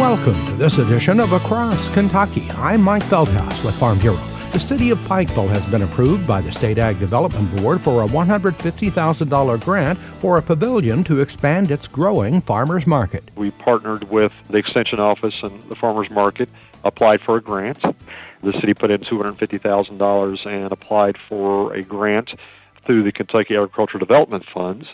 Welcome to this edition of Across Kentucky. I'm Mike Feldhaus with Farm Bureau. The city of Pikeville has been approved by the State Ag Development Board for a $150,000 grant for a pavilion to expand its growing farmers market. We partnered with the Extension Office and the farmers market, applied for a grant. The city put in $250,000 and applied for a grant through the Kentucky Agricultural Development Funds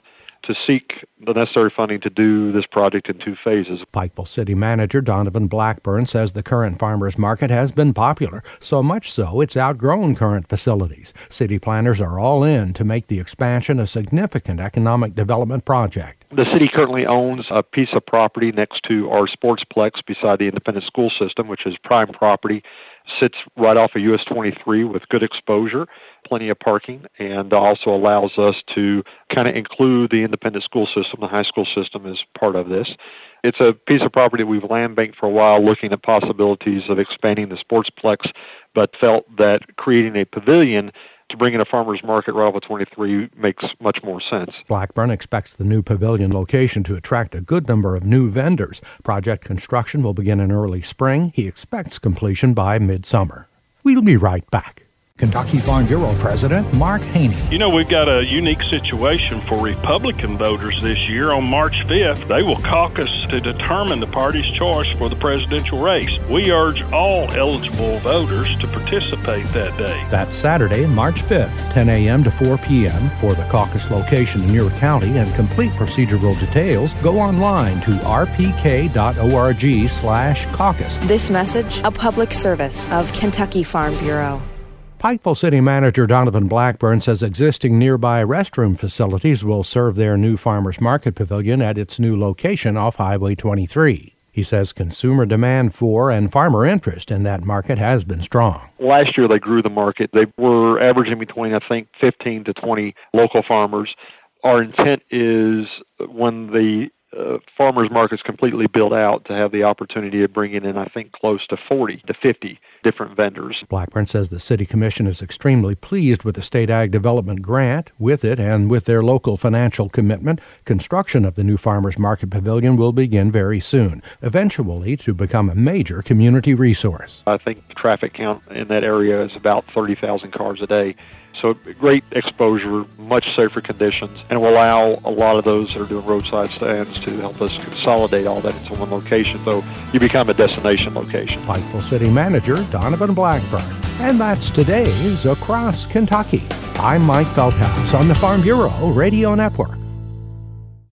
to seek the necessary funding to do this project in two phases. Pikeville City Manager Donovan Blackburn says the current farmers market has been popular, so much so it's outgrown current facilities. City planners are all in to make the expansion a significant economic development project. The city currently owns a piece of property next to our sportsplex beside the independent school system, which is prime property sits right off of US 23 with good exposure, plenty of parking, and also allows us to kind of include the independent school system, the high school system, as part of this. It's a piece of property we've land banked for a while, looking at possibilities of expanding the sportsplex, but felt that creating a pavilion to bring in a farmer's market right off of 23 makes much more sense. Blackburn expects the new pavilion location to attract a good number of new vendors. Project construction will begin in early spring. He expects completion by midsummer. We'll be right back. Kentucky Farm Bureau President Mark Haney. You know, we've got a unique situation for Republican voters this year. On March 5th, they will caucus to determine the party's choice for the presidential race. We urge all eligible voters to participate that day. That's Saturday, March 5th, 10 a.m. to 4 p.m. For the caucus location in your county and complete procedural details, go online to rpk.org slash caucus. This message, a public service of Kentucky Farm Bureau. Pikeville City Manager Donovan Blackburn says existing nearby restroom facilities will serve their new farmers market pavilion at its new location off Highway 23. He says consumer demand for and farmer interest in that market has been strong. Last year they grew the market. They were averaging between, I think, 15 to 20 local farmers. Our intent is when the uh, farmers markets completely built out to have the opportunity of bringing in, I think, close to 40 to 50 different vendors. Blackburn says the City Commission is extremely pleased with the State Ag Development Grant. With it and with their local financial commitment, construction of the new Farmers Market Pavilion will begin very soon, eventually to become a major community resource. I think the traffic count in that area is about 30,000 cars a day. So great exposure, much safer conditions, and will allow a lot of those that are doing roadside stands to help us consolidate all that into one location. So you become a destination location. Pikeville City Manager Donovan Blackburn. And that's today's Across Kentucky. I'm Mike Feldhaus on the Farm Bureau Radio Network.